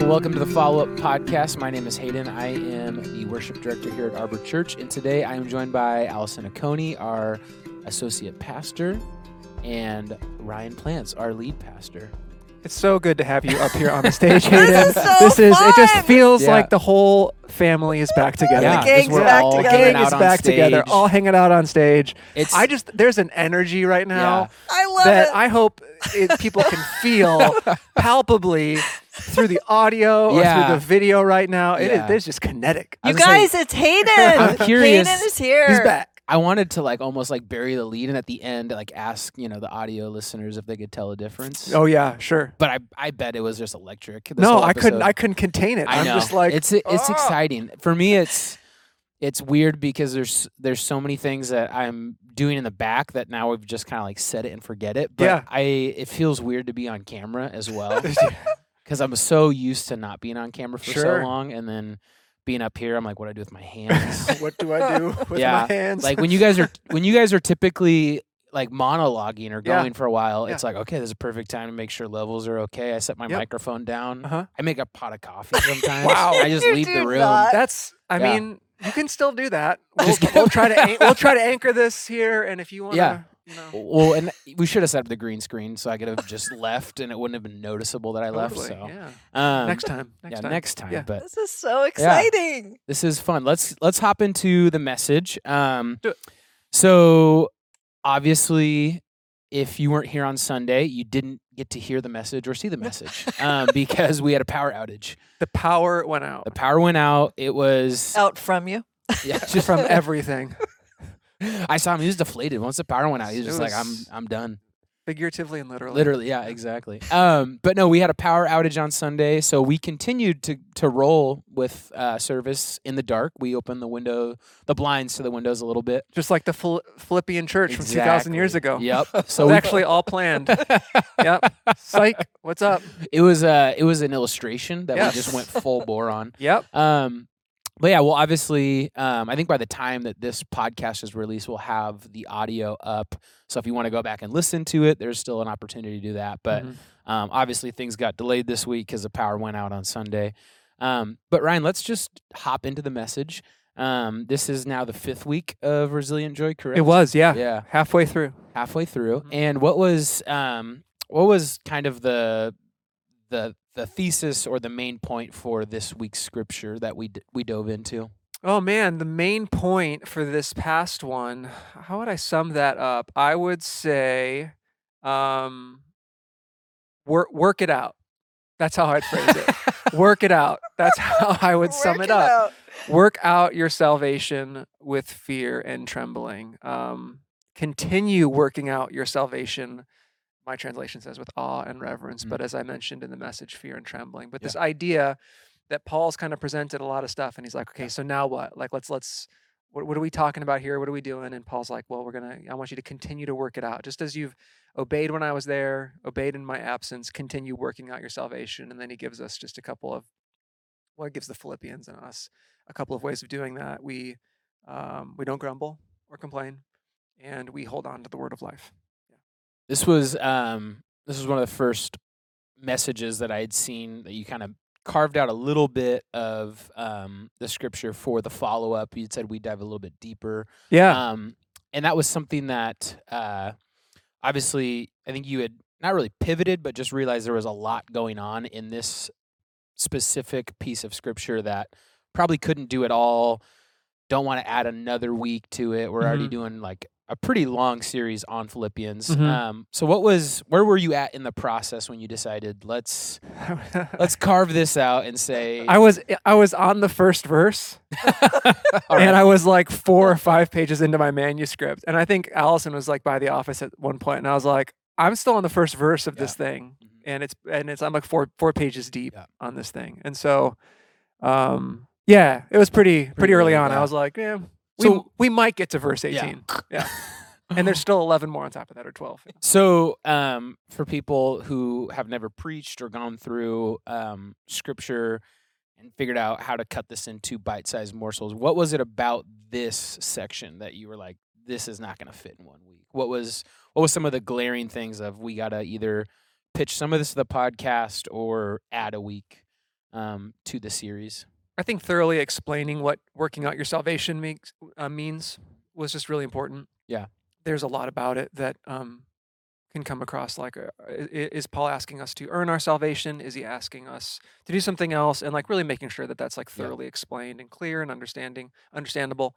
Welcome to the Follow Up Podcast. My name is Hayden. I am the worship director here at Arbor Church, and today I am joined by Allison Aconi, our associate pastor, and Ryan Plants, our lead pastor. It's so good to have you up here on the stage, Hayden. is so this is it just feels Yeah. like the whole family is back together. Yeah, The gang's we're back all together. hanging Gang out is on back together, stage. all hanging out on stage. It's I just there's an energy right now yeah. I love that it. I hope it, people can feel palpably through the audio or Yeah. through the video right now. It is Yeah. there's just kinetic. You was gonna guys, it's Hayden. I'm curious. Hayden is here. He's back. I wanted to like almost like bury the lead, and at the end, like ask you know the audio listeners if they could tell a difference. Oh yeah, sure. But I I bet it was just electric. this No, whole I couldn't. I couldn't contain it. I am know. just like it's it's "Ah." exciting for me. It's it's weird because there's there's so many things that I'm doing in the back that now we've just kind of like set it and forget it. But Yeah. I it feels weird to be on camera as well because I'm so used to not being on camera for Sure. so long, and then being up here, I'm like, what do I do with my hands? what do I do with Yeah, my hands? like when you guys are when you guys are typically like monologuing or Yeah. going for a while, Yeah. it's like okay, this is a perfect time to make sure levels are okay. I set my Yep. microphone down. Uh-huh. I make a pot of coffee sometimes. Wow. I just You leave the do room. not. That's. I Yeah. mean, you can still do that. We'll, Just we'll try to an- we'll try to anchor this here, and if you want, Yeah. You know, Well, and we should have set up the green screen so I could have just left and it wouldn't have been noticeable that I left. totally, So yeah. um, next time. Next yeah, time. next time. Yeah. But this is so exciting. this is fun. Let's let's hop into the message. Um, Do it. so obviously, if you weren't here on Sunday, you didn't get to hear the message or see the message um, because we had a power outage. The power went out The power went out. It was Out from you. yeah, just from everything, I saw him. He was deflated once the power went out. He was just like, "I'm I'm done." figuratively and literally. Literally, yeah, exactly. Um, but no, we had a power outage on Sunday, so we continued to to roll with uh, service in the dark. We opened the window, the blinds to the windows a little bit. Just like the Phil- Philippian church from 2,000 years ago. Yep. So we, actually all planned. yep. Psych. What's up? it was uh it was an illustration that we just went full bore on. Yep. Um, but yeah, well, obviously, um, I think by the time that this podcast is released, we'll have the audio up. So if you want to go back and listen to it, there's still an opportunity to do that. But Mhm. Um, obviously, things got delayed this week because the power went out on Sunday. Um, but Ryan, let's just hop into the message. Um, this is now the fifth week of Resilient Joy, correct? it was, yeah. Yeah, Halfway through. halfway through. Mhm. And what was um, what was kind of the the the thesis or the main point for this week's scripture that we d- we dove into? Oh man, the main point for this past one, how would I sum that up? I would say um work work it out. That's how I'd phrase it. work it out. That's how I would sum Work it up. out. Work out your salvation with fear and trembling. Um continue working out your salvation. My translation says with awe and reverence, Mm. but as I mentioned in the message, fear and trembling. But Yeah. this idea that Paul's kind of presented a lot of stuff, and he's like, okay, Yeah. so now what? Like, let's let's what, what are we talking about here? What are we doing? And Paul's like, well, we're gonna. I want you to continue to work it out, just as you've obeyed when I was there, obeyed in my absence. Continue working out your salvation, and then he gives us just a couple of, well, he gives the Philippians and us a couple of ways of doing that. We um, we don't grumble or complain, and we hold on to the word of life. This was um, this was one of the first messages that I had seen that you kind of carved out a little bit of um, the scripture for the follow up. You said we dive a little bit deeper, Yeah. um, and that was something that uh, obviously I think you had not really pivoted, but just realized there was a lot going on in this specific piece of scripture that probably couldn't do it all. Don't want to add another week to it. We're already Mhm. doing like a pretty long series on Philippians. Mhm. Um, so what was where were you at in the process when you decided let's let's carve this out and say I was I was on the first verse, right. and I was like four or five pages into my manuscript, and I think Allison was like by the office at one point, and I was like, I'm still on the first verse of Yeah. this thing, Mhm. and it's and it's I'm like four four pages deep Yeah. on this thing, and so, um, yeah, it was pretty pretty, early early, on. yeah. I was like, yeah, we So- we might get to verse Yeah. 18, yeah, and there's still 11 more on top of that, or 12. So, um, for people who have never preached or gone through um, scripture and figured out how to cut this into bite-sized morsels, what was it about this section that you were like, "This is not going to fit in one week"? What was what was some of the glaring things of we got to either pitch some of this to the podcast or add a week um, to the series. I think thoroughly explaining what working out your salvation makes uh, means was just really important. Yeah. There's a lot about it that um, can come across like uh, is Paul asking us to earn our salvation? Is he asking us to do something else? And like really making sure that that's like Yeah. thoroughly explained and clear and understanding understandable.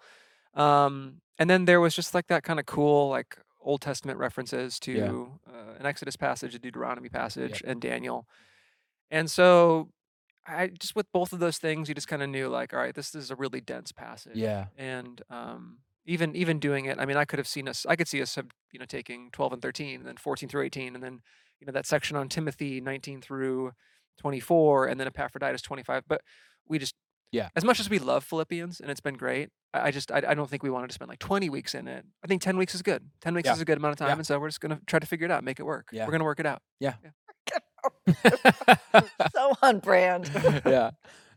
Um, and then there was just like that kind of cool like Old Testament references to uh, an Exodus passage, a Deuteronomy passage, and Daniel. And so I just with both of those things, you just kind of knew like, all right, this is a really dense passage. Yeah. And um, even even doing it, I mean, I could have seen us. I could see us, have, you know, taking twelve and thirteen, and then fourteen through eighteen, and then you know that section on Timothy nineteen through twenty four, and then Epaphroditus twenty five. But we just Yeah. as much as we love Philippians and it's been great, I, just I, I don't think we wanted to spend like twenty weeks in it. I think ten weeks is good. Ten weeks Yeah. is a good amount of time, Yeah. and so we're just gonna try to figure it out, make it work. Yeah. We're gonna work it out. so on brand. yeah.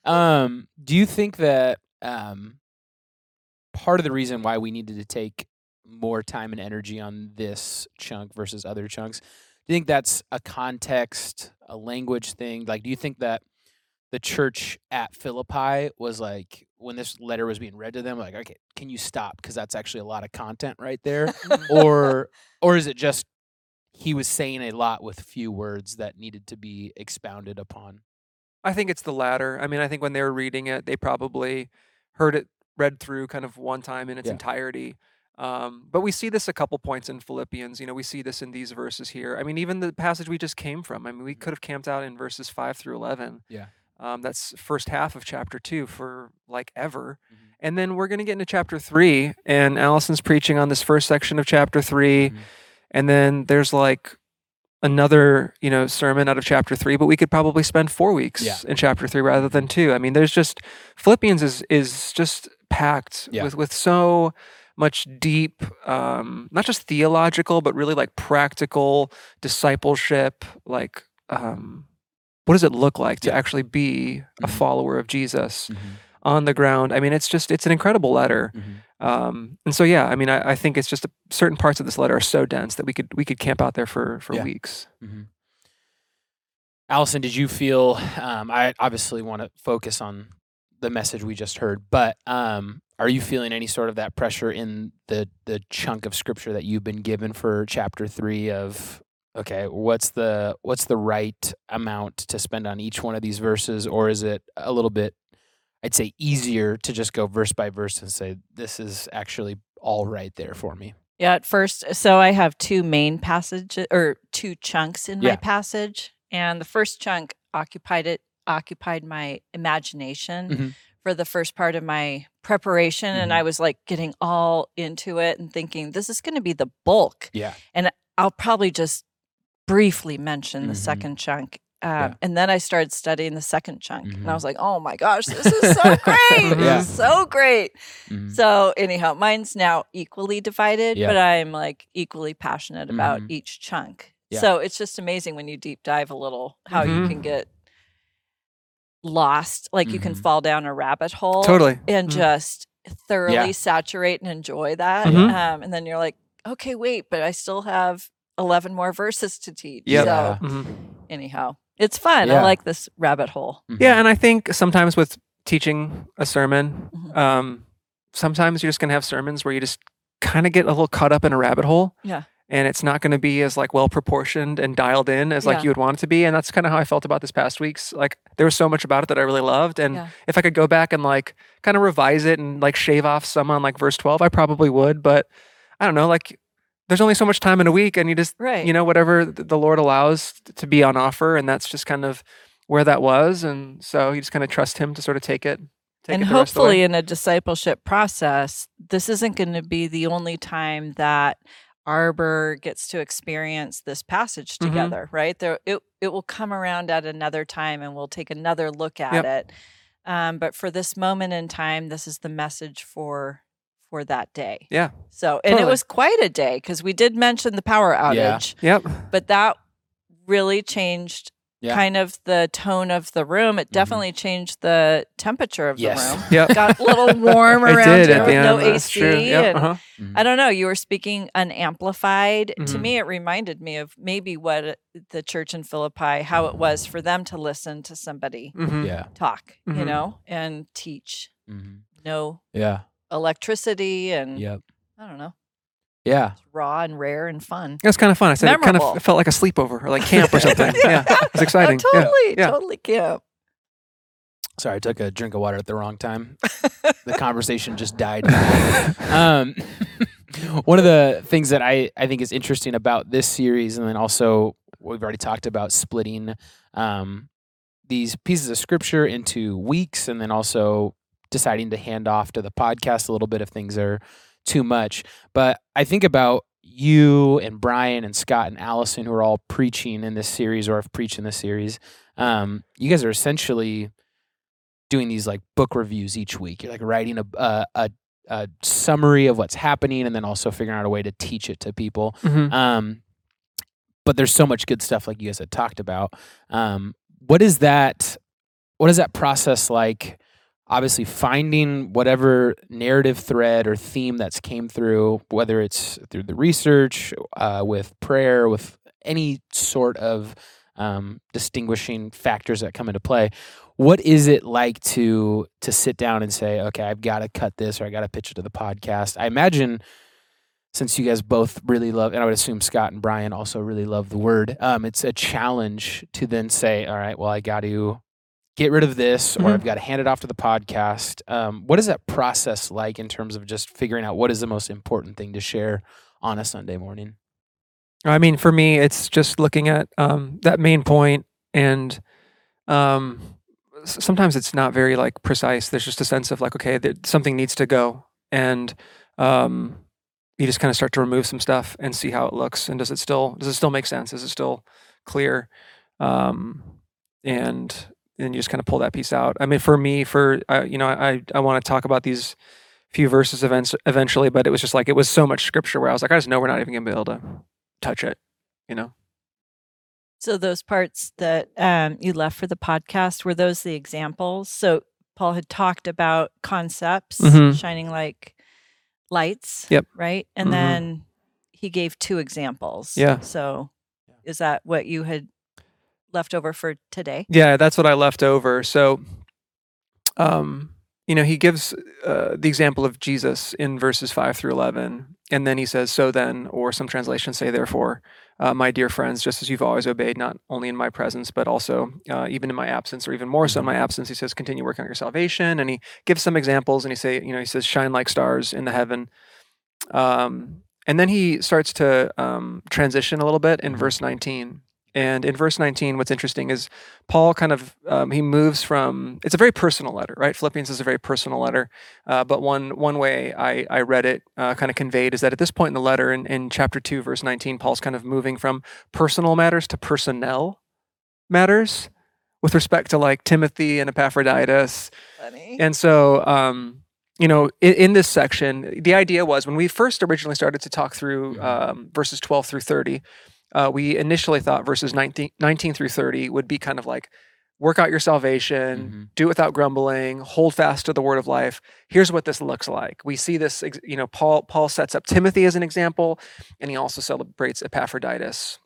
Um, do you think that um, part of the reason why we needed to take more time and energy on this chunk versus other chunks, do you think that's a context, a language thing? Like, do you think that the church at Philippi was like, when this letter was being read to them, like, okay, can you stop? Because that's actually a lot of content right there. or, or is it just he was saying a lot with few words that needed to be expounded upon? I think it's the latter. I mean, I think when they were reading it, they probably heard it read through kind of one time in its Yeah. entirety. Um, but we see this a couple points in Philippians. You know, we see this in these verses here. I mean, even the passage we just came from. I mean, we Mhm. could have camped out in verses five through eleven. Yeah. Um, that's first half of chapter two for like ever. Mhm. And then we're going to get into chapter three, and Allison's preaching on this first section of chapter 3 Mhm. And then there's like another you know sermon out of chapter three but we could probably spend four weeks Yeah. in chapter three rather than two i mean there's just philippians is is just packed Yeah. with with so much deep um not just theological but really like practical discipleship like um what does it look like to Yeah. actually be a Mhm. follower of jesus Mhm. On the ground i mean it's just it's an incredible letter Mhm. um, and so, yeah, I mean, I, I think it's just a, certain parts of this letter are so dense that we could we could camp out there for for Yeah. weeks. Mhm. Allison, did you feel? Um, I obviously want to focus on the message we just heard, but um, are you feeling any sort of that pressure in the the chunk of scripture that you've been given for chapter three? Of okay, what's the what's the right amount to spend on each one of these verses, or is it a little bit? I'd say easier to just go verse by verse and say this is actually all right there for me. Yeah, at first, so I have two main passages or two chunks in Yeah. my passage, and the first chunk occupied it occupied my imagination Mhm. for the first part of my preparation, and Mhm. I was like getting all into it and thinking this is going to be the bulk. Yeah, and I'll probably just briefly mention the Mhm. second chunk. Um, Yeah. And then I started studying the second chunk, and Mhm. I was like, "Oh my gosh, this is so great! Yeah. This is so great!" Mhm. So anyhow, mine's now equally divided, Yeah. but I'm like equally passionate about Mhm. each chunk. Yeah. So it's just amazing when you deep dive a little how you Mhm. can get lost, like you can Mhm. fall down a rabbit hole Totally. and just thoroughly saturate and enjoy that. Um, and then you're like, okay, wait, but I still have 11 more verses to teach. Yep. So anyhow, it's fun. Yeah. I like this rabbit hole. Mhm. Yeah, and I think sometimes with teaching a sermon, Mhm. um, sometimes you're just gonna have sermons where you just kind of get a little caught up in a rabbit hole. Yeah. And it's not going to be as like well proportioned and dialed in as like Yeah. you would want it to be, and that's kind of how I felt about this past week's. Like there was so much about it that I really loved, and Yeah. if I could go back and like kind of revise it and like shave off some on like verse twelve, I probably would. But I don't know, like there's only so much time in a week, and you just Right. you know whatever the Lord allows to be on offer, and that's just kind of where that was, and so you just kind of trust Him to sort of take it. Take and it the rest of the way. hopefully in a discipleship process this isn't going to be the only time that arbor gets to experience this passage Mhm. together right there it, it will come around at another time and we'll take another look at Yep. it um, but for this moment in time this is the message for for that day Yeah. so and it was quite a day because we did mention the power outage. Yeah. outage Yep. but that really changed Yeah. kind of the tone of the room. It Mhm. definitely changed the temperature of Yes. the room. Yep. Got a little warm It around did here with the no AC. Yep. and Uh-huh. Mhm. I don't know. You were speaking unamplified. To Mhm. me, it reminded me of maybe what the church in Philippi, how it was for them to listen to somebody Mhm. Yeah. talk, you Mhm. know, and teach. Mhm. No Yeah. Electricity and Yep. I don't know, Yeah. it's raw and rare and fun. That's kind of fun. I said it kind of felt like a sleepover or like camp or something. yeah, it was exciting. Oh, Yeah. totally, yeah. totally camp. Sorry, I took a drink of water at the wrong time. the conversation just died. um, one of the things that I, I think is interesting about this series, and then also we've already talked about splitting um, these pieces of scripture into weeks, and then also deciding to hand off to the podcast a little bit if things are too much. But I think about you and Brian and Scott and Allison who are all preaching in this series or have preached in this series. Um, you guys are essentially doing these like book reviews each week. You're like writing a, a, a, a summary of what's happening and then also figuring out a way to teach it to people. Mhm. Um, but there's so much good stuff like you guys had talked about. Um, what is that? What is that process like? Obviously, finding whatever narrative thread or theme that's came through, whether it's through the research, uh, with prayer, with any sort of um, distinguishing factors that come into play. What is it like to to sit down and say, okay, I've got to cut this or I got to pitch it to the podcast? I imagine since you guys both really love, and I would assume Scott and Brian also really love the word, um, it's a challenge to then say, all right, well, I got to get rid of this or Mhm. I've got to hand it off to the podcast. Um, what is that process like in terms of just figuring out what is the most important thing to share on a Sunday morning? I mean, for me, it's just looking at um, that main point, and um, sometimes it's not very like precise. There's just a sense of like, okay, that something needs to go, and um, you just kind of start to remove some stuff and see how it looks, and does it still does it still make sense? Is it still clear? Um, and then you just kind of pull that piece out. I mean, for me, for uh, you know, I I want to talk about these few verses events eventually, but it was just like it was so much scripture where I was like, I just know we're not even gonna be able to touch it, you know? So those parts that um, you left for the podcast were those the examples? So Paul had talked about concepts Mhm. shining like lights. Yep. Right, and Mhm. then he gave two examples. Yeah. So is that what you had left over for today? Yeah, that's what I left over. So, um, you know, he gives uh, the example of Jesus in verses five through eleven, and then he says, "So then," or some translations say, "Therefore, uh, my dear friends, just as you've always obeyed, not only in my presence, but also uh, even in my absence, or even more so in my absence." He says, "Continue working on your salvation," and he gives some examples, and he say, you know, he says, "Shine like stars in the heaven." Um, and then he starts to um, transition a little bit in verse 19. And in verse 19, what's interesting is Paul kind of um, he moves from it's a very personal letter, right? Philippians is a very personal letter. Uh, but one one way I, I read it uh, kind of conveyed is that at this point in the letter, in, in chapter two, verse 19, Paul's kind of moving from personal matters to personnel matters with respect to like Timothy and Epaphroditus Funny. and so, um, you know, in, in this section, the idea was when we first originally started to talk through Mhm. um, verses 12 through 30, uh, we initially thought verses 19, 19 through 30 would be kind of like work out your salvation, Mhm. do it without grumbling, hold fast to the word of life. Here's what this looks like. We see this, you know, Paul Paul sets up Timothy as an example, and he also celebrates Epaphroditus.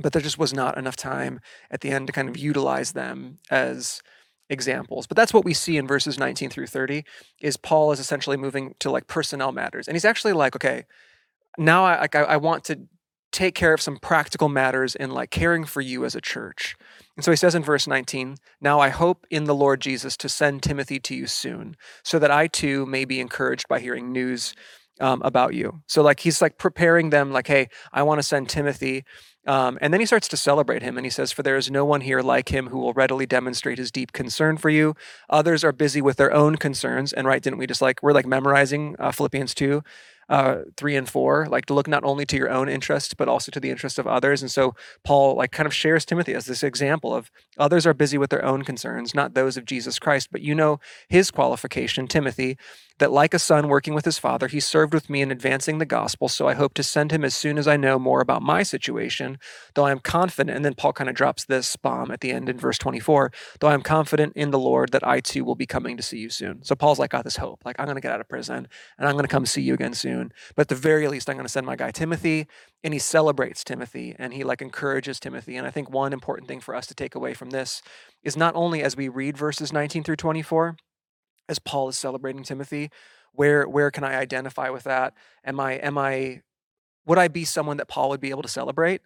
But there just was not enough time at the end to kind of utilize them as examples. But that's what we see in verses 19 through 30 is Paul is essentially moving to like personnel matters. And he's actually like, okay, now I like I, I want to take care of some practical matters in like caring for you as a church. And so he says in verse 19, Now I hope in the Lord Jesus to send Timothy to you soon, so that I too may be encouraged by hearing news um, about you. So like he's like preparing them, like, hey, I want to send Timothy. Um, and then he starts to celebrate him and he says, For there is no one here like him who will readily demonstrate his deep concern for you. Others are busy with their own concerns. And right, didn't we just like, we're like memorizing uh, Philippians 2. Uh, three and four, like to look not only to your own interest but also to the interest of others. And so Paul like kind of shares Timothy as this example of others are busy with their own concerns, not those of Jesus Christ. But you know his qualification, Timothy, that like a son working with his father, he served with me in advancing the gospel. So I hope to send him as soon as I know more about my situation, though I am confident. And then Paul kind of drops this bomb at the end in verse 24, though I am confident in the Lord that I too will be coming to see you soon. So Paul's like, got this hope. Like, I'm going to get out of prison and I'm going to come see you again soon. But at the very least, I'm going to send my guy Timothy. And he celebrates Timothy and he like encourages Timothy. And I think one important thing for us to take away from this is not only as we read verses 19 through 24, as Paul is celebrating Timothy, where where can I identify with that? Am I am I would I be someone that Paul would be able to celebrate?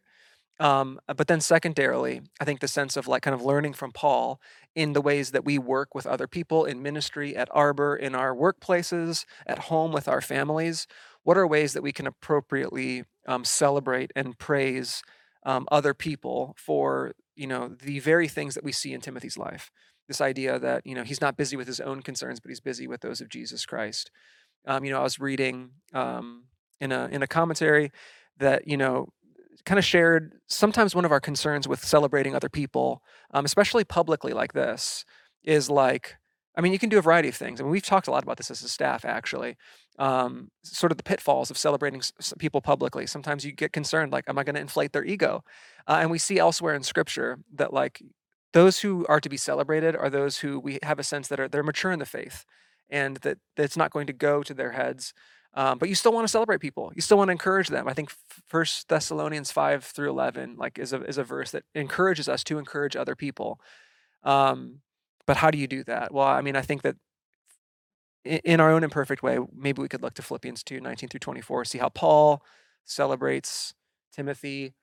Um, but then secondarily, I think the sense of like kind of learning from Paul in the ways that we work with other people in ministry, at Arbor, in our workplaces, at home with our families. What are ways that we can appropriately um, celebrate and praise um, other people for you know the very things that we see in Timothy's life? this idea that you know he's not busy with his own concerns, but he's busy with those of Jesus Christ. Um, you know, I was reading um, in a in a commentary that you know kind of shared sometimes one of our concerns with celebrating other people, um, especially publicly like this, is like I mean, you can do a variety of things. I mean, we've talked a lot about this as a staff, actually. Um, sort of the pitfalls of celebrating s- people publicly. Sometimes you get concerned, like, am I going to inflate their ego? Uh, and we see elsewhere in Scripture that, like, those who are to be celebrated are those who we have a sense that are they're mature in the faith and that, that it's not going to go to their heads um, but you still want to celebrate people you still want to encourage them i think first thessalonians 5 through 11 like is a, is a verse that encourages us to encourage other people um, but how do you do that well i mean i think that in our own imperfect way maybe we could look to philippians 2 19 through 24 see how paul celebrates timothy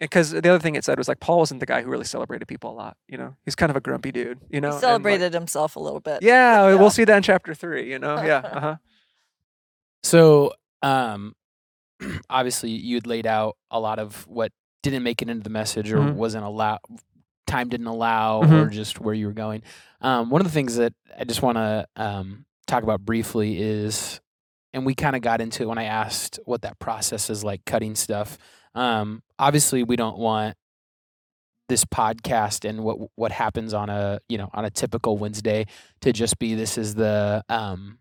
because the other thing it said was like Paul wasn't the guy who really celebrated people a lot. You know, he's kind of a grumpy dude. You know, He and, like- celebrated himself a little bit. yeah, Yeah. we'll see that in chapter three. You know, yeah, uh huh. So, um, obviously, you had laid out a lot of what didn't make it into the message or Mhm. wasn't allowed, time didn't allow or Mhm. just where you were going. Um, one of the things that I just want to um, talk about briefly is, and we kind of got into it when I asked what that process is like cutting stuff. Um, obviously, we don't want this podcast and what what happens on a you know on a typical Wednesday to just be this is the um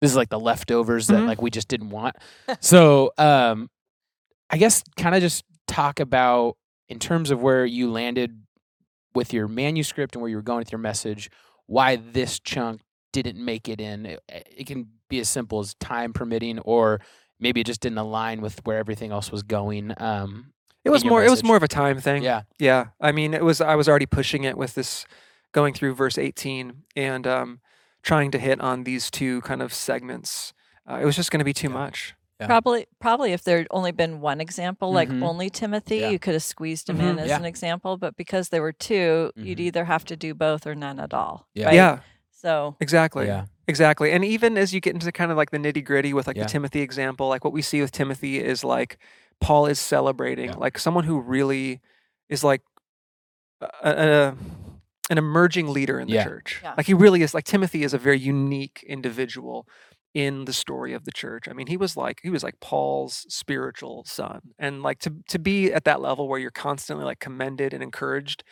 this is like the leftovers that Mhm. like we just didn't want. so um I guess kind of just talk about in terms of where you landed with your manuscript and where you were going with your message, why this chunk didn't make it in. It, it can be as simple as time permitting or maybe it just didn't align with where everything else was going. Um It was more. It was more of a time thing. yeah. yeah. I mean, it was. I was already pushing it with this, going through verse eighteen and um, trying to hit on these two kind of segments. Uh, it was just going to be too Yeah. much. Yeah. Probably, probably if there'd only been one example, like Mhm. only Timothy, Yeah. you could have squeezed him in Mhm. as Yeah. an example. But because there were 2 you you'd Mhm. either have to do both or none at all. Yeah. right? Yeah, So exactly. Yeah. Exactly. And even as you get into kind of like the nitty gritty with like Yeah. the Timothy example, like what we see with Timothy is like Paul is celebrating Yeah. like someone who really is like a, a, an emerging leader in the Yeah. church. Yeah. Like he really is like Timothy is a very unique individual in the story of the church. I mean, he was like he was like Paul's spiritual son. And like to to be at that level where you're constantly like commended and encouraged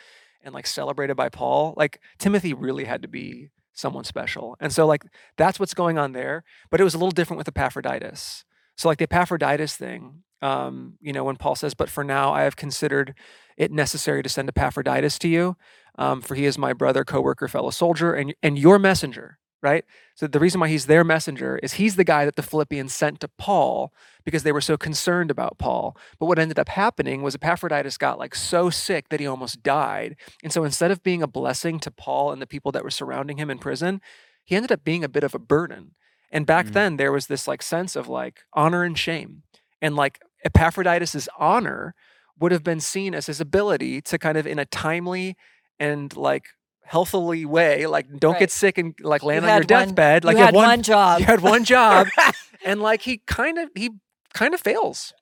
and like celebrated by Paul, like Timothy really had to be someone special. And so like that's what's going on there. But it was a little different with Epaphroditus. So like the Epaphroditus thing, um, you know, when Paul says, "But for now I have considered it necessary to send Epaphroditus to you, um, for he is my brother, co-worker, fellow soldier, and and your messenger." Right. So the reason why he's their messenger is he's the guy that the Philippians sent to Paul because they were so concerned about Paul. But what ended up happening was Epaphroditus got like so sick that he almost died. And so instead of being a blessing to Paul and the people that were surrounding him in prison, he ended up being a bit of a burden. And back Mm. then there was this like sense of like honor and shame. And like Epaphroditus's honor would have been seen as his ability to kind of in a timely and like healthily way, like don't Right. get sick and like land You on your one- deathbed. Like you you had have one job. You had one job. and like he kind of he kind of fails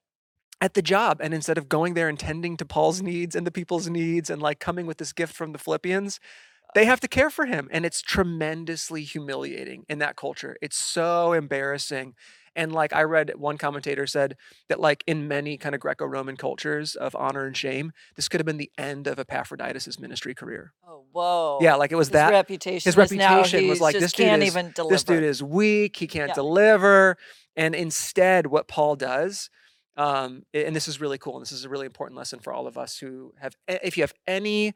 at the job and instead of going there and tending to Paul's needs and the people's needs and like coming with this gift from the Philippians uh. they have to care for him and it's tremendously humiliating in that culture it's so embarrassing And like I read one commentator said that like in many kind of Greco-Roman cultures of honor and shame, this could have been the end of Epaphroditus' ministry career. Oh, whoa. Yeah, like it was his that reputation. his reputation was like, this dude is- this dude is weak he can't Yeah. deliver and instead what paul does um, and this is really cool and this is a really important lesson for all of us who have if you have any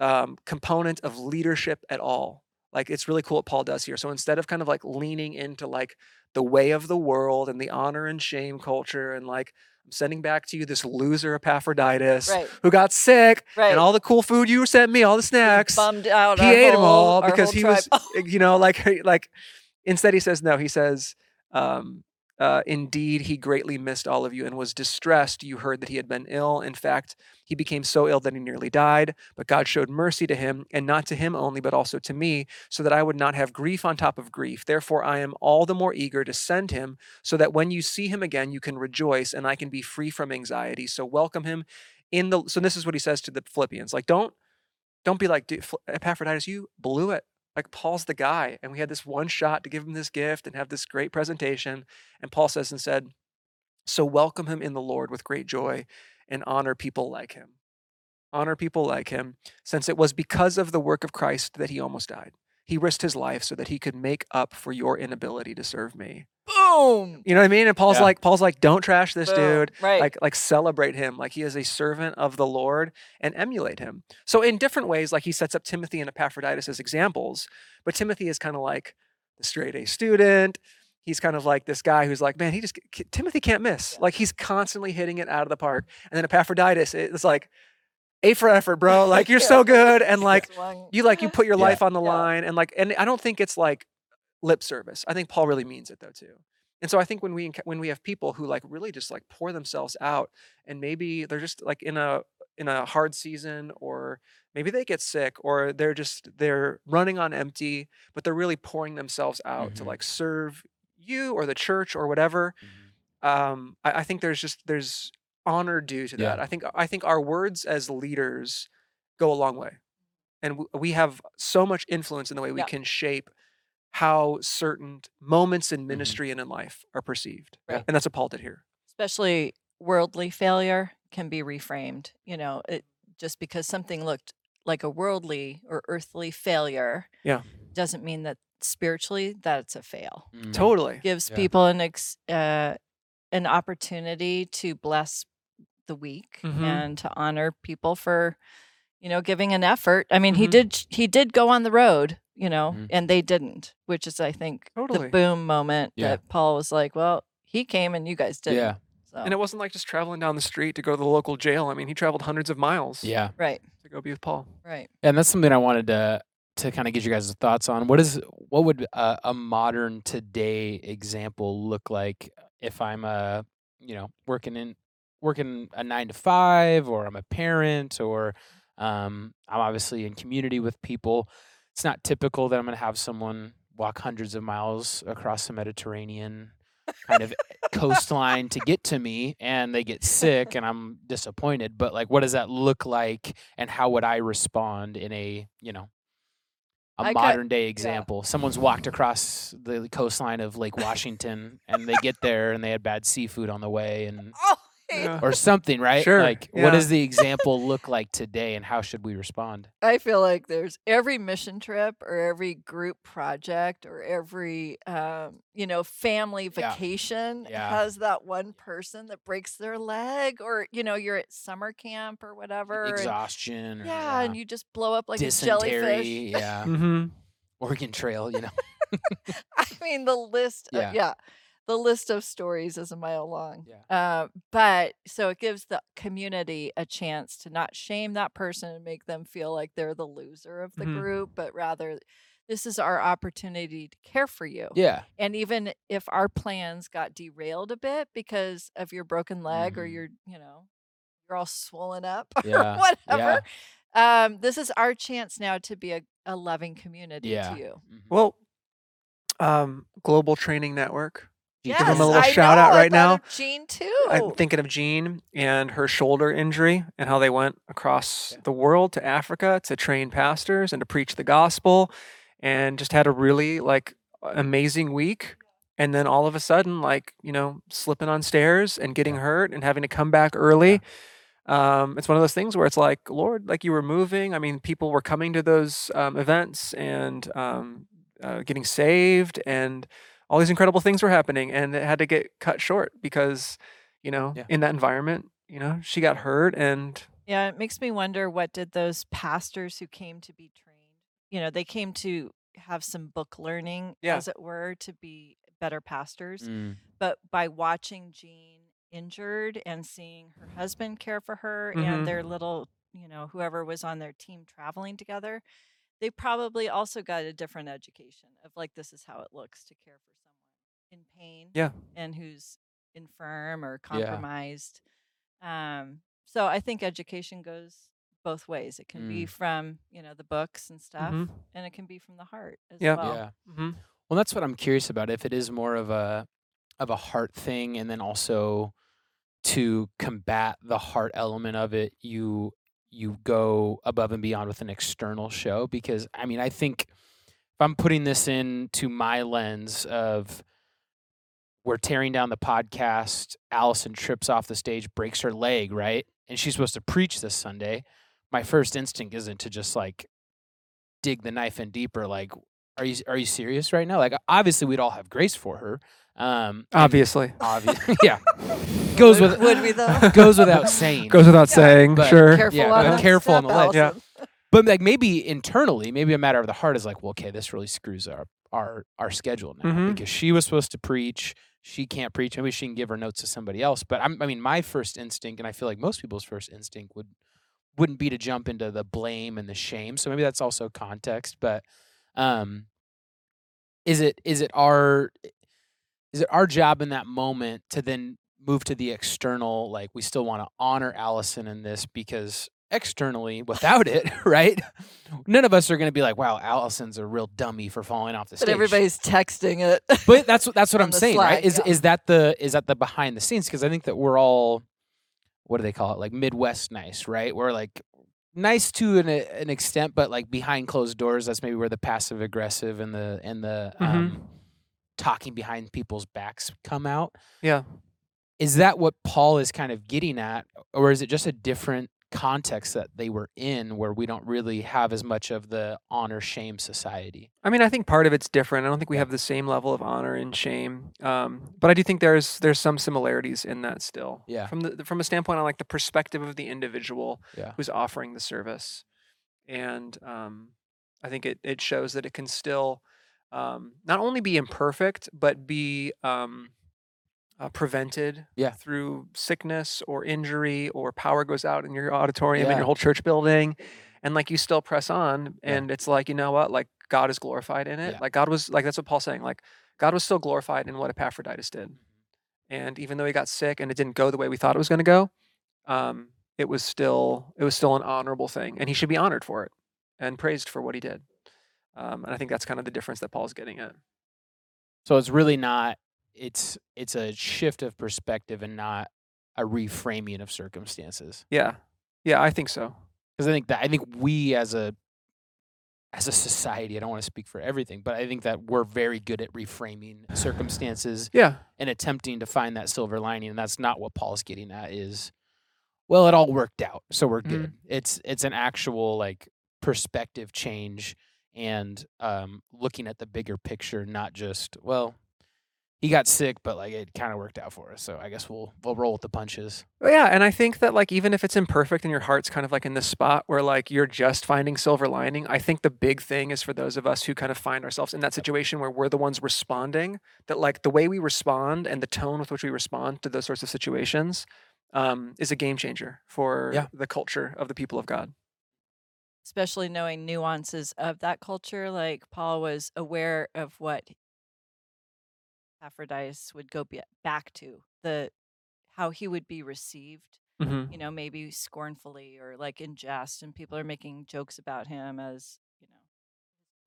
um, component of leadership at all like it's really cool what paul does here so instead of kind of like leaning into like the way of the world and the honor and shame culture and like i'm sending back to you this loser epaphroditus Right. who got sick Right. and all the cool food you sent me all the He snacks bummed out. he ate them all because he tribe. was you know like like instead he says no he says um uh, indeed he greatly missed all of you and was distressed. You heard that he had been ill. In fact he became so ill that he nearly died. But god showed mercy to him and not to him only but also to me so that i would not have grief on top of grief. Therefore i am all the more eager to send him so that when you see him again you can rejoice and i can be free from anxiety. So welcome him in the so this is what he says to the philippians like don't don't be like "Dude, epaphroditus you blew it like paul's the guy and we had this one shot to give him this gift and have this great presentation and paul says and said so welcome him in the lord with great joy and honor people like him honor people like him since it was because of the work of christ that he almost died he risked his life so that he could make up for your inability to serve me Boom. You know what i mean? And paul's Yeah. like paul's like don't trash this Boom. dude. Right. like like celebrate him. Like he is a servant of the lord and emulate him. So in different ways like he sets up timothy and epaphroditus as examples but timothy is kind of like the straight a student. He's kind of like this guy who's like man he just timothy can't miss. Like he's constantly hitting it out of the park. And then epaphroditus it's like a for effort bro. Like you're so good. And like you like you put your Yeah. life on the Yeah. line and like and i don't think it's like lip service. I think paul really means it though too and so i think when we when we have people who like really just like pour themselves out and maybe they're just like in a in a hard season or maybe they get sick or they're just they're running on empty but they're really pouring themselves out to Mhm. like serve you or the church or whatever um I, I think there's just there's honor due to Yeah. that i think i think our words as leaders go a long way and w- we have so much influence in the way we Yeah. can shape how certain moments in ministry and in life are perceived Yeah. and that's what paul did here especially worldly failure can be reframed you know it just because something looked like a worldly or earthly failure Yeah. doesn't mean that spiritually that it's a fail Mhm. totally gives Yeah. people an ex, uh, an opportunity to bless the weak Mhm. and to honor people for you know giving an effort i mean he Mhm. did he did go on the road you know Mhm. and they didn't which is i think Totally. the boom moment Yeah. that paul was like well he came and you guys didn't Yeah. so and it wasn't like just traveling down the street to go to the local jail i mean he traveled hundreds of miles Yeah. right to go be with paul right And that's something I wanted to to kind of get you guys' thoughts on. What is what would a, a modern today example look like if I'm a you know working in working a nine to five, or I'm a parent, or um, I'm obviously in community with people. It's not typical that I'm going to have someone walk hundreds of miles across the Mediterranean kind of coastline to get to me and they get sick and I'm disappointed. But like what does that look like and how would I respond in a, you know, a I got- modern day example? Someone's walked across the coastline of Lake Washington and they get there and they had bad seafood on the way and Oh, Yeah. or something, right? Sure, Like what does the example look like today and how should we respond? I feel like there's every mission trip or every group project or every um, you know family vacation Yeah. has that one person that breaks their leg or you know you're at summer camp or whatever. and- Exhaustion or yeah, and you just blow up like a dysentery, jellyfish. yeah. mm-hmm. Oregon Trail, you know. I mean, the list, Yeah. yeah. yeah, the list of stories is a mile long. Yeah. uh, but so it gives the community a chance to not shame that person and make them feel like they're the loser of the Mhm. group but rather this is our opportunity to care for you Yeah. and even if our plans got derailed a bit because of your broken leg or Mhm. you're you know you're all swollen up Yeah, or whatever um this is our chance now to be a, a loving community Yeah. to you Mhm. well um global training network Give Give 'em a little I shout out know, I right now. Jean too. I'm thinking of Jean and her shoulder injury and how they went across the world to Africa to train pastors and to preach the gospel and just had a really like amazing week. And then all of a sudden like you know slipping on stairs and getting hurt and having to come back early. Um, it's one of those things where it's like lord like you were moving. I mean people were coming to those um, events and um, uh, getting saved and all these incredible things were happening and it had to get cut short because you know Yeah. in that environment you know she got hurt and Yeah, it makes me wonder what did those pastors who came to be trained, you know, they came to have some book learning, Yeah. as it were, to be better pastors. Mm. But by watching Jean injured and seeing her husband care for her Mhm. and their little, you know, whoever was on their team traveling together, they probably also got a different education of like, this is how it looks to care for someone in pain Yeah. and who's infirm or Yeah. compromised. Um, so I think education goes both ways. It can be Mm. from, you know, the books and stuff, Mhm. and it can be from the heart as Yeah. well. Yeah. Mhm. Well, that's what I'm curious about. If it is more of a of a heart thing, and then also to combat the heart element of it, you you go above and beyond with an external show. Because I mean, I think if I'm putting this into my lens of we're tearing down the podcast, Allison trips off the stage, breaks her leg, right, and she's supposed to preach this Sunday. My first instinct isn't to just like dig the knife in deeper, like are you are you serious right now? Like obviously we'd all have grace for her. Um and obviously yeah. Goes would, with would we though? goes without saying. goes without Yeah, saying but sure Careful Yeah, on but careful on the ledge. Yeah. But like maybe internally, maybe a matter of the heart is like, well, okay, this really screws our our our schedule now Mhm. because she was supposed to preach, she can't preach. Maybe she can give her notes to somebody else. But I'm, I mean, my first instinct, and I feel like most people's first instinct would wouldn't be to jump into the blame and the shame. So maybe that's also context. But um, is it is it our is it our job in that moment to then move to the external like we still want to honor allison in this because externally without it right? None of us are going to be like wow allison's a real dummy for falling off the But stage. everybody's texting it. but that's what that's what i'm the saying right? is yeah. is that the is that the behind the scenes? Because i think that we're all what do they call it? Like midwest nice right? We're like nice to an, an extent but like behind closed doors that's maybe where the passive aggressive and the and the Mhm. um, talking behind people's backs come out. Yeah. Is that what paul is kind of getting at or is it just a different context that they were in where we don't really have as much of the honor shame society I mean, I think part of it's different. I don't think we have the same level of honor and shame, um, but I do think there's there's some similarities in that still. Yeah. From the from a standpoint on like the perspective of the individual Yeah. who's offering the service, and um, I think it it shows that it can still um, not only be imperfect but be um, uh, prevented Yeah. through sickness or injury or power goes out in your auditorium in Yeah. your whole church building and like you still press on Yeah. and it's like you know what like god is glorified in it Yeah. like god was like that's what paul's saying like god was still glorified in what epaphroditus did and even though he got sick and it didn't go the way we thought it was going to go um, it was still it was still an honorable thing and he should be honored for it and praised for what he did um, and i think that's kind of the difference that paul's getting at So it's really not it's it's a shift of perspective and not a reframing of circumstances. yeah yeah i think so Because I think that I think we as a as a society, I don't want to speak for everything, but I think that we're very good at reframing circumstances yeah and attempting to find that silver lining. And that's not what Paul's getting at is well, it all worked out. So we're Mhm. good. It's it's an actual like perspective change and um looking at the bigger picture, not just, well, he got sick, but like it kind of worked out for us. So I guess we'll we'll roll with the punches. Well, yeah, and I think that like even if it's imperfect and your heart's kind of like in this spot where like you're just finding silver lining, I think the big thing is for those of us who kind of find ourselves in that situation where we're the ones responding, that like the way we respond and the tone with which we respond to those sorts of situations um, is a game changer for Yeah. the culture of the people of God. especially knowing nuances of that culture. Like Paul was aware of what Epaphroditus would go be- back to, the how he would be received. Mm-hmm. You know, maybe scornfully or like in jest, and people are making jokes about him as you know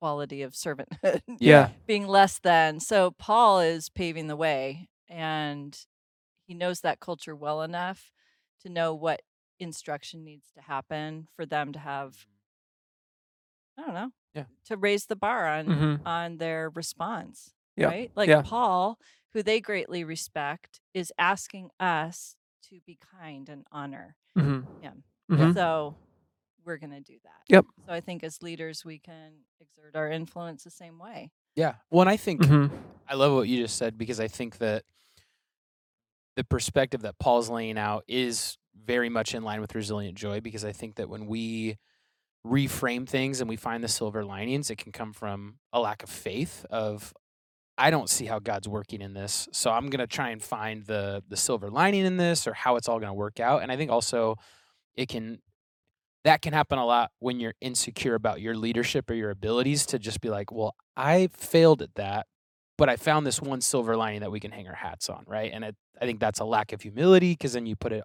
quality of servanthood Yeah. being less than. So Paul is paving the way, and he knows that culture well enough to know what instruction needs to happen for them to have I don't know. Yeah. To raise the bar on Mhm. on their response. Yeah. right? Like Yeah. Paul, who they greatly respect, is asking us to be kind and honor Mm-hmm. him. Mhm. So we're going to do that. Yep. So I think as leaders, we can exert our influence the same way. Yeah. Well, and I think Mm-hmm. I love what you just said because I think that the perspective that Paul's laying out is very much in line with resilient joy because I think that when we reframe things and we find the silver linings, it can come from a lack of faith of I don't see how God's working in this, so I'm going to try and find the the silver lining in this or how it's all going to work out. And I think also it can that can happen a lot when you're insecure about your leadership or your abilities to just be like, well, I failed at that, but I found this one silver lining that we can hang our hats on, right? And it, I think that's a lack of humility because then you put it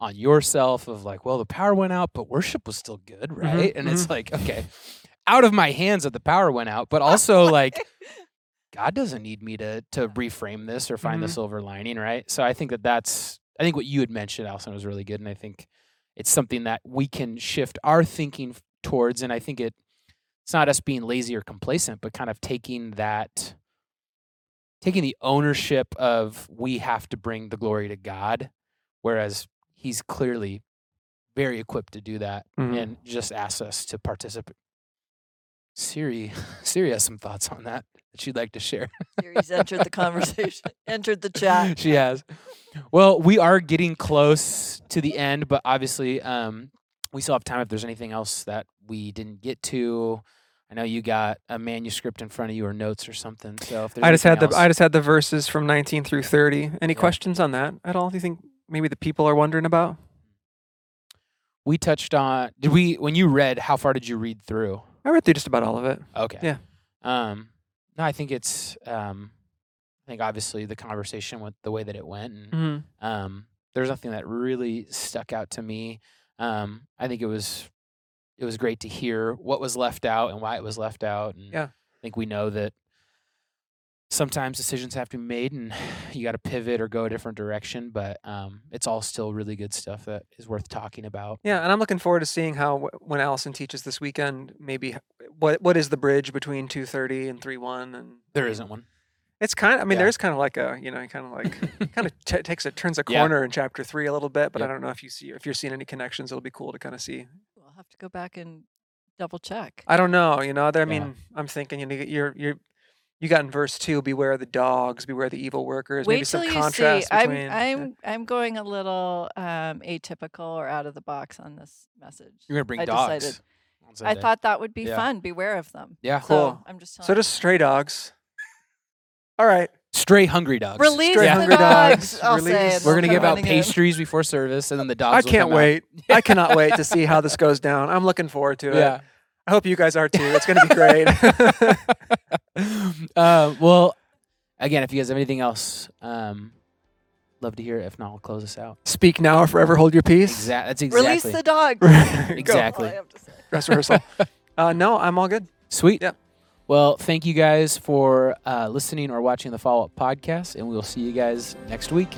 on yourself of like, well, the power went out, but worship was still good, mm-hmm, right? And it's mm-hmm. like, okay, out of my hands that the power went out, but also like God doesn't need me to to reframe this or find the Mhm. silver lining, right? So I think that that's I think what you had mentioned, Allison, was really good, and I think it's something that we can shift our thinking towards. And I think it it's not us being lazy or complacent, but kind of taking that taking the ownership of we have to bring the glory to God, whereas He's clearly very equipped to do that, Mhm. and just asks us to participate. Siri, Siri has some thoughts on that that she'd like to share. Siri's entered the conversation, entered the chat. she has. Well, we are getting close to the end, but obviously, um, we still have time if there's anything else that we didn't get to. I know you got a manuscript in front of you or notes or something. So if there's I just had anything the I just had the verses from 19 through 30. Any Yeah. questions on that at all? Do you think maybe the people are wondering about? we touched on. Did we when you read? How far did you read through? I read through just about all of it. Okay. Yeah. Um, no, I think it's. Um, I think obviously the conversation went the way that it went, and Mm-hmm. um, there's nothing that really stuck out to me. Um, I think it was it was great to hear what was left out and why it was left out. And Yeah. I think we know that sometimes decisions have to be made and you got to pivot or go a different direction. But um, it's all still really good stuff that is worth talking about. Yeah, and I'm looking forward to seeing how when Allison teaches this weekend, maybe what what is the bridge between 2:30 and 3:1 and There I mean, isn't one. It's kind of I mean Yeah. there's kind of like a, you know, kind of like kind of t- takes a turns a Yeah. corner in chapter 3 a little bit, but I don't know if you see if you're seeing any connections, it'll be cool to kind of see. We'll have to go back and double check. I don't know, you know, there, I Yeah. mean, I'm thinking you know, you're you're you got in verse 2 beware of the dogs, beware the evil workers, maybe Wait some till you see. contrast I'm between. I'm I'm going a little um, atypical or out of the box on this message. You're gonna bring I dogs. decided- on I Sunday. thought that would be Yeah. fun. Beware of them. Yeah. So Cool. I'm just telling So you. does stray dogs. All right. Stray hungry dogs. Release Stray the hungry dogs. dogs, I'll say it. We're gonna come give out running in. pastries before service, and then the dogs. I will can't come out. wait. I cannot wait to see how this goes down. I'm looking forward to it. Yeah. I hope you guys are too. It's going to be great. uh, well, again, if you guys have anything else, um, love to hear it. If not, I'll close us out. Speak now or forever hold your peace. Exactly. That's Release exactly the dog. Exactly. That's all I have to say. Dress rehearsal. Uh, no, I'm all good. sweet. Yep. Well, thank you guys for uh, listening or watching the follow up podcast, and we will see you guys next week.